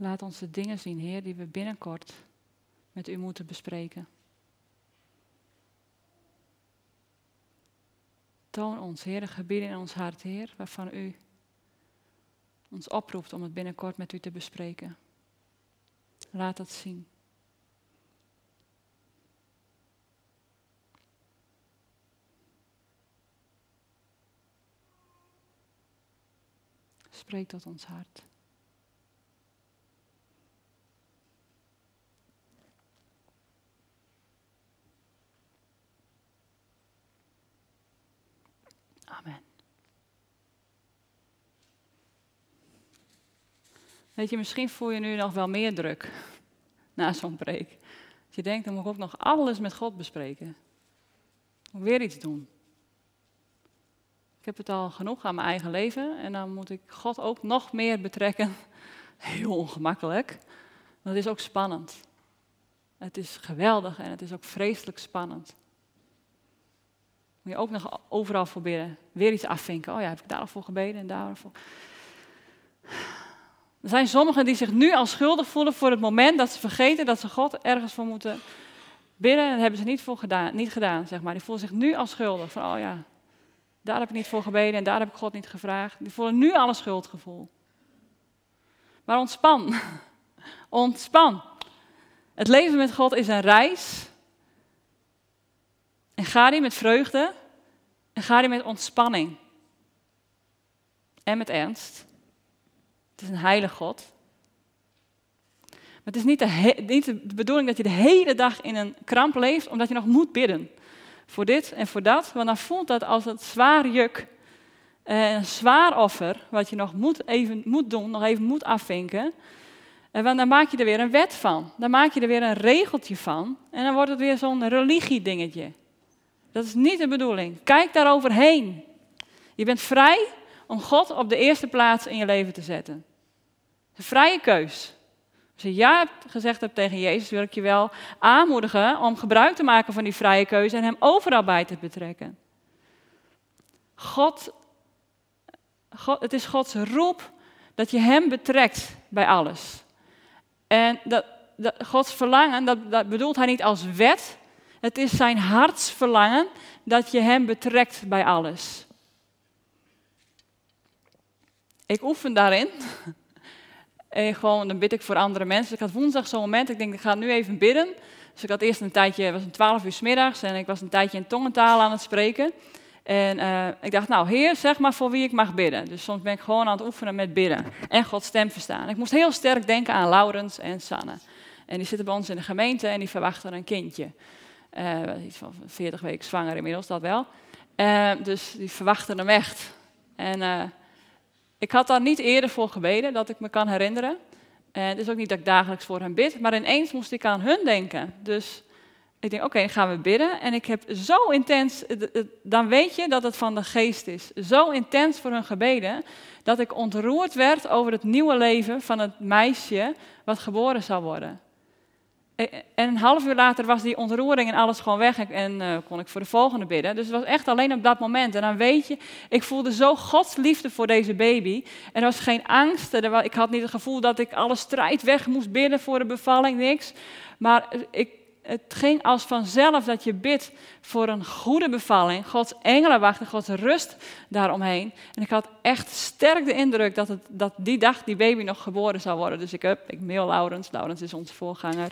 Laat ons de dingen zien, Heer, die we binnenkort met u moeten bespreken. Toon ons, Heer, de gebieden in ons hart, Heer, waarvan u ons oproept om het binnenkort met u te bespreken. Laat dat zien. Spreek tot ons hart. Weet je, misschien voel je nu nog wel meer druk na zo'n preek. Dat je denkt, dan moet ik ook nog alles met God bespreken. Moet weer iets doen. Ik heb het al genoeg aan mijn eigen leven en dan moet ik God ook nog meer betrekken. Heel ongemakkelijk. Het is ook spannend. Het is geweldig en het is ook vreselijk spannend. Moet je ook nog overal bidden. Weer iets afvinken. Oh ja, heb ik daarvoor gebeden en daarvoor. Er zijn sommigen die zich nu al schuldig voelen voor het moment dat ze vergeten dat ze God ergens voor moeten bidden. En dat hebben ze niet, voor gedaan, niet gedaan, zeg maar. Die voelen zich nu al schuldig. Van, oh ja, daar heb ik niet voor gebeden en daar heb ik God niet gevraagd. Die voelen nu al een schuldgevoel. Maar ontspan. ontspan. Het leven met God is een reis. En ga die met vreugde. En ga die met ontspanning. En met ernst. Het is een heilige God. Maar het is niet de, niet de, bedoeling dat je de hele dag in een kramp leeft, omdat je nog moet bidden. Voor dit en voor dat. Want dan voelt dat als een zwaar juk. Een zwaar offer, wat je nog moet, even moet doen, nog even moet afvinken. En dan maak je er weer een wet van. Dan maak je er weer een regeltje van. En dan wordt het weer zo'n religie-dingetje. Dat is niet de bedoeling. Kijk daar overheen. Je bent vrij om God op de eerste plaats in je leven te zetten. Vrije keus. Als je ja hebt gezegd hebt tegen Jezus, wil ik je wel aanmoedigen om gebruik te maken van die vrije keuze en hem overal bij te betrekken. God, God, het is Gods roep dat je hem betrekt bij alles. En dat, dat Gods verlangen, dat, dat bedoelt hij niet als wet. Het is zijn hartsverlangen dat je hem betrekt bij alles. Ik oefen daarin. En gewoon, dan bid ik voor andere mensen. Ik had woensdag zo'n moment, ik denk, ik ga nu even bidden. Dus ik had eerst een tijdje, het was een twaalf uur s middags en ik was een tijdje in tongentaal aan het spreken. En uh, ik dacht, nou Heer, zeg maar voor wie ik mag bidden. Dus soms ben ik gewoon aan het oefenen met bidden en Gods stem verstaan. Ik moest heel sterk denken aan Laurens en Sanne. En die zitten bij ons in de gemeente en die verwachten een kindje. Uh, iets van 40 weken zwanger inmiddels, dat wel. Uh, dus die verwachten hem echt. En ik had daar niet eerder voor gebeden, dat ik me kan herinneren. En het is ook niet dat ik dagelijks voor hem bid, maar ineens moest ik aan hun denken. Dus ik denk, oké, gaan we bidden. En ik heb zo intens, dan weet je dat het van de geest is. Zo intens voor hun gebeden, dat ik ontroerd werd over het nieuwe leven van het meisje wat geboren zou worden. En een half uur later was die ontroering en alles gewoon weg en, uh, kon ik voor de volgende bidden. Dus het was echt alleen op dat moment. En dan weet je, ik voelde zo Gods liefde voor deze baby. En er was geen angst. Ik had niet het gevoel dat ik alle strijd weg moest bidden voor de bevalling, niks. Maar ik, het ging als vanzelf dat je bidt voor een goede bevalling. Gods engelen wachten, Gods rust daaromheen. En ik had echt sterk de indruk dat, het, dat die dag die baby nog geboren zou worden. Dus ik, heb, ik mail Laurens. Laurens is onze voorganger.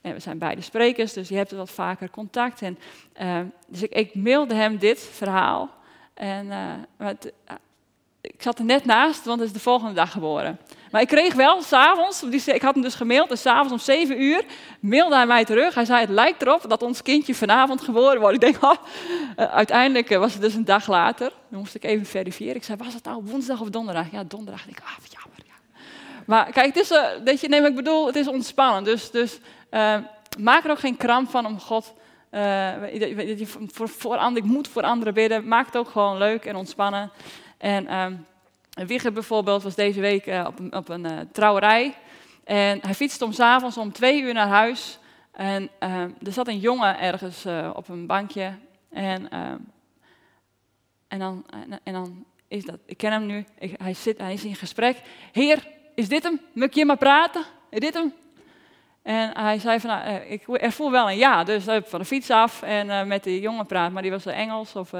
En we zijn beide sprekers, dus je hebt wat vaker contact. En, uh, dus ik, ik, mailde hem dit verhaal. En het, ik zat er net naast, want het is de volgende dag geboren. Maar ik kreeg wel s'avonds, ik had hem dus gemaild, en s'avonds om 7 uur mailde hij mij terug. Hij zei, het lijkt erop dat ons kindje vanavond geboren wordt. Ik denk, oh. uiteindelijk eh, was het dus een dag later. Dan moest ik even verifiëren. Ik zei, was het nou woensdag of donderdag? Ja, donderdag. Ik denk, ah, jammer. Ja. Maar kijk, het is, uh, weet je, nee, ik bedoel, het is ontspannen. Dus, dus maak er ook geen kram van om God... Voor, ik moet voor anderen bidden. Maak het ook gewoon leuk en ontspannen. En um, Wigger bijvoorbeeld was deze week uh, op een, op een uh, trouwerij. En hij fietste om s'avonds om twee uur naar huis. En uh, er zat een jongen ergens op een bankje. En, ehm, en, dan, en, dan is dat, ik ken hem nu, hij, zit, hij is in gesprek. Heer, is dit hem? Moet je maar praten? Is dit hem? En hij zei van, nou, ik voel wel een ja. Dus hij van de fiets af en met die jongen praat. Maar die was Engels of...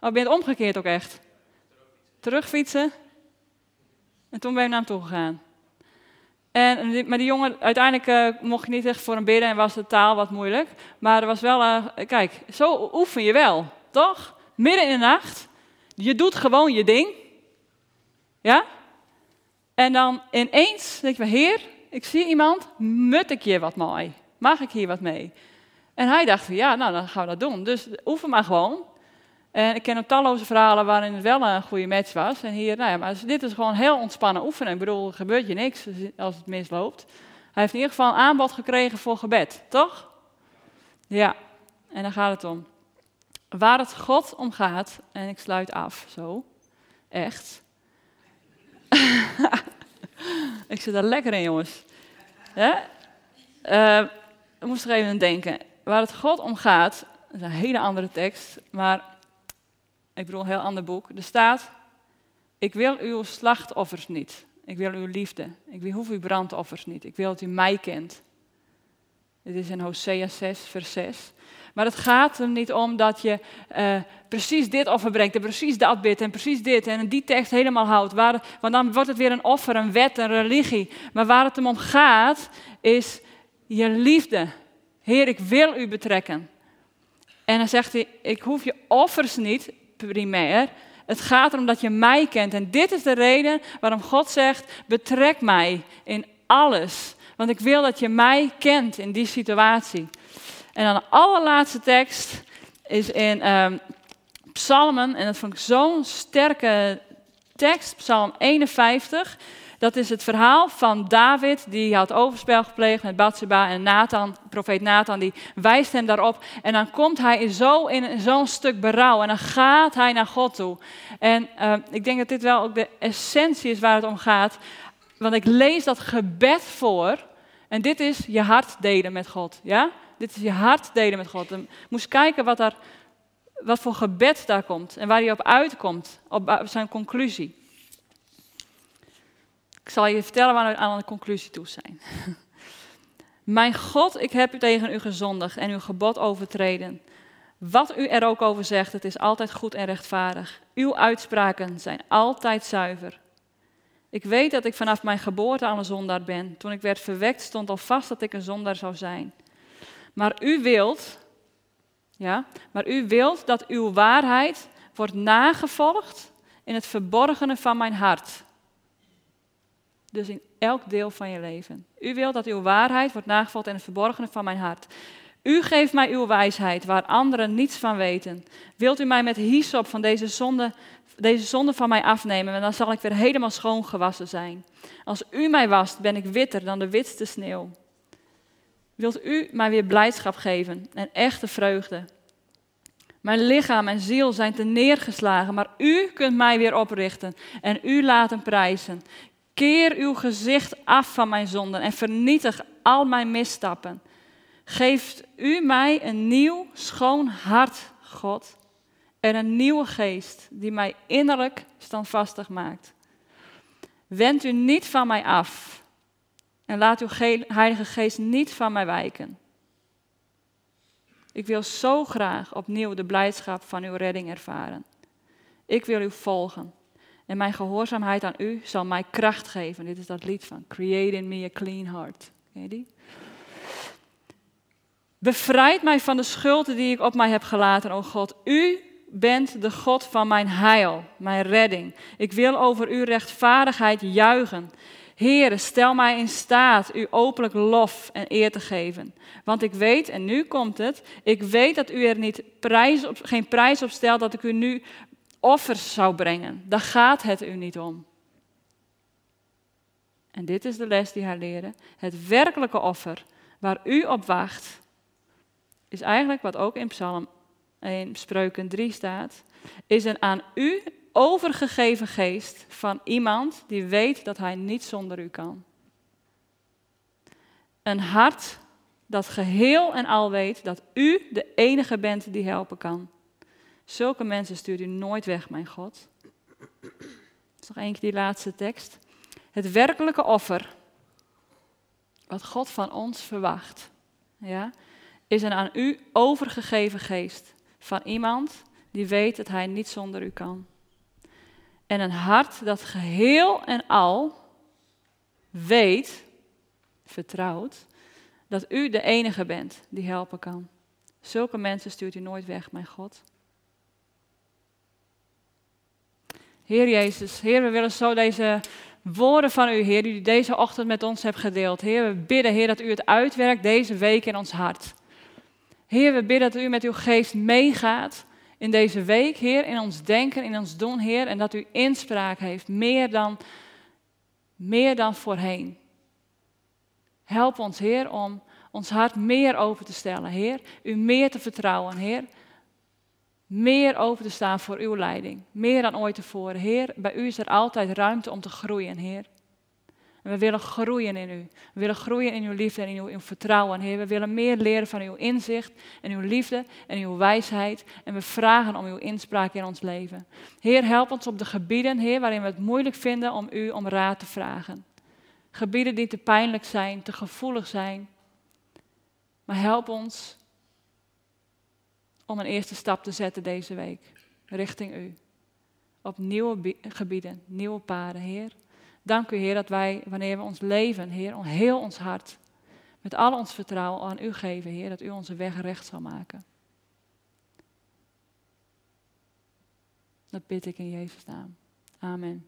Oh, ben je het omgekeerd ook echt? Terugfietsen. En toen ben je naar hem toe gegaan. En, maar die jongen, uiteindelijk uh, mocht je niet echt voor hem bidden en was de taal wat moeilijk. Maar er was wel, uh, kijk, zo oefen je wel, toch? Midden in de nacht, je doet gewoon je ding. Ja? En dan ineens denk je, heer, ik zie iemand, mut ik je wat mooi? Mag ik hier wat mee? En hij dacht, ja, nou dan gaan we dat doen. Dus oefen maar gewoon. En ik ken ook talloze verhalen waarin het wel een goede match was. En hier, nou ja, maar dit is gewoon heel ontspannen oefenen. Ik bedoel, er gebeurt je niks als het misloopt. Hij heeft in ieder geval een aanbod gekregen voor gebed, toch? Ja, en daar gaat het om. Waar het God om gaat, en ik sluit af, zo, echt. ik zit daar lekker in, jongens. Ja? Uh, ik moest er even aan denken. Waar het God om gaat, dat is een hele andere tekst, maar ik bedoel een heel ander boek. Er staat, ik wil uw slachtoffers niet. Ik wil uw liefde. Ik hoef uw brandoffers niet. Ik wil dat u mij kent. Dit is in Hosea 6, vers 6. Maar het gaat er niet om dat je uh, precies dit offer brengt en precies dat bidt en precies dit en die tekst helemaal houdt. Want dan wordt het weer een offer, een wet, een religie. Maar waar het hem om gaat, is je liefde. Heer, ik wil u betrekken. En dan zegt hij, ik hoef je offers niet, primair. Het gaat erom dat je mij kent. En dit is de reden waarom God zegt: betrek mij in alles. Want ik wil dat je mij kent in die situatie. En dan de allerlaatste tekst is in um, Psalmen. En dat vond ik zo'n sterke tekst, Psalm 51. Dat is het verhaal van David, die had overspel gepleegd met Bathsheba en Nathan, profeet Nathan, die wijst hem daarop. En dan komt hij zo in zo'n stuk berouw en dan gaat hij naar God toe. En uh, ik denk dat dit wel ook de essentie is waar het om gaat. Want ik lees dat gebed voor en dit is je hart delen met God. Ja? Dit is je hart delen met God. En moest kijken wat, daar, wat voor gebed daar komt en waar hij op uitkomt, op zijn conclusie. Ik zal je vertellen waar we aan de conclusie toe zijn. Mijn God, ik heb u tegen u gezondigd en uw gebod overtreden. Wat u er ook over zegt, het is altijd goed en rechtvaardig. Uw uitspraken zijn altijd zuiver. Ik weet dat ik vanaf mijn geboorte al een zondaar ben. Toen ik werd verwekt stond al vast dat ik een zondaar zou zijn. Maar u wilt, ja, maar u wilt dat uw waarheid wordt nagevolgd in het verborgene van mijn hart. Dus in elk deel van je leven. U wilt dat uw waarheid wordt nagevolgd in het verborgene van mijn hart. U geeft mij uw wijsheid waar anderen niets van weten. Wilt u mij met hyssop van deze zonde, deze zonde van mij afnemen, en dan zal ik weer helemaal schoon gewassen zijn. Als u mij wast, ben ik witter dan de witste sneeuw. Wilt u mij weer blijdschap geven en echte vreugde? Mijn lichaam en ziel zijn te neergeslagen, maar u kunt mij weer oprichten en u laten prijzen. Keer uw gezicht af van mijn zonden en vernietig al mijn misstappen. Geeft u mij een nieuw, schoon hart, God, en een nieuwe geest die mij innerlijk standvastig maakt. Wend u niet van mij af en laat uw Heilige Geest niet van mij wijken. Ik wil zo graag opnieuw de blijdschap van uw redding ervaren. Ik wil u volgen. En mijn gehoorzaamheid aan u zal mij kracht geven. Dit is dat lied van Create in me a clean heart. Ken je die? Bevrijd mij van de schuld die ik op mij heb gelaten, o God. U bent de God van mijn heil, mijn redding. Ik wil over uw rechtvaardigheid juichen. Heere, stel mij in staat u openlijk lof en eer te geven. Want ik weet, en nu komt het, ik weet dat u er niet prijs op, geen prijs op stelt dat ik u nu offers zou brengen. Daar gaat het u niet om. En dit is de les die hij leerde. Het werkelijke offer waar u op wacht, is eigenlijk wat ook in Psalm in Spreuken 3 staat, is een aan u overgegeven geest van iemand die weet dat hij niet zonder u kan. Een hart dat geheel en al weet dat u de enige bent die helpen kan. Zulke mensen stuurt u nooit weg, mijn God. Nog één keer die laatste tekst. Het werkelijke offer, wat God van ons verwacht, ja, is een aan u overgegeven geest van iemand die weet dat hij niet zonder u kan. En een hart dat geheel en al weet, vertrouwt, dat u de enige bent die helpen kan. Zulke mensen stuurt u nooit weg, mijn God. Heer Jezus, Heer, we willen zo deze woorden van u, Heer, die u deze ochtend met ons hebt gedeeld. Heer, we bidden, Heer, dat u het uitwerkt deze week in ons hart. Heer, we bidden dat u met uw geest meegaat in deze week, Heer, in ons denken, in ons doen, Heer, en dat u inspraak heeft, meer dan, meer dan voorheen. Help ons, Heer, om ons hart meer open te stellen, Heer, u meer te vertrouwen, Heer. Meer open te staan voor uw leiding, meer dan ooit tevoren. Heer, bij u is er altijd ruimte om te groeien, Heer. En we willen groeien in u. We willen groeien in uw liefde en in uw, vertrouwen, Heer. We willen meer leren van uw inzicht en uw liefde en uw wijsheid. En we vragen om uw inspraak in ons leven. Heer, help ons op de gebieden, Heer, waarin we het moeilijk vinden om u om raad te vragen. Gebieden die te pijnlijk zijn, te gevoelig zijn. Maar help ons om een eerste stap te zetten deze week richting u. Op nieuwe gebieden, nieuwe paden, Heer. Dank u, Heer, dat wij, wanneer we ons leven, Heer, heel ons hart, met al ons vertrouwen aan u geven, Heer, dat u onze weg recht zal maken. Dat bid ik in Jezus' naam. Amen.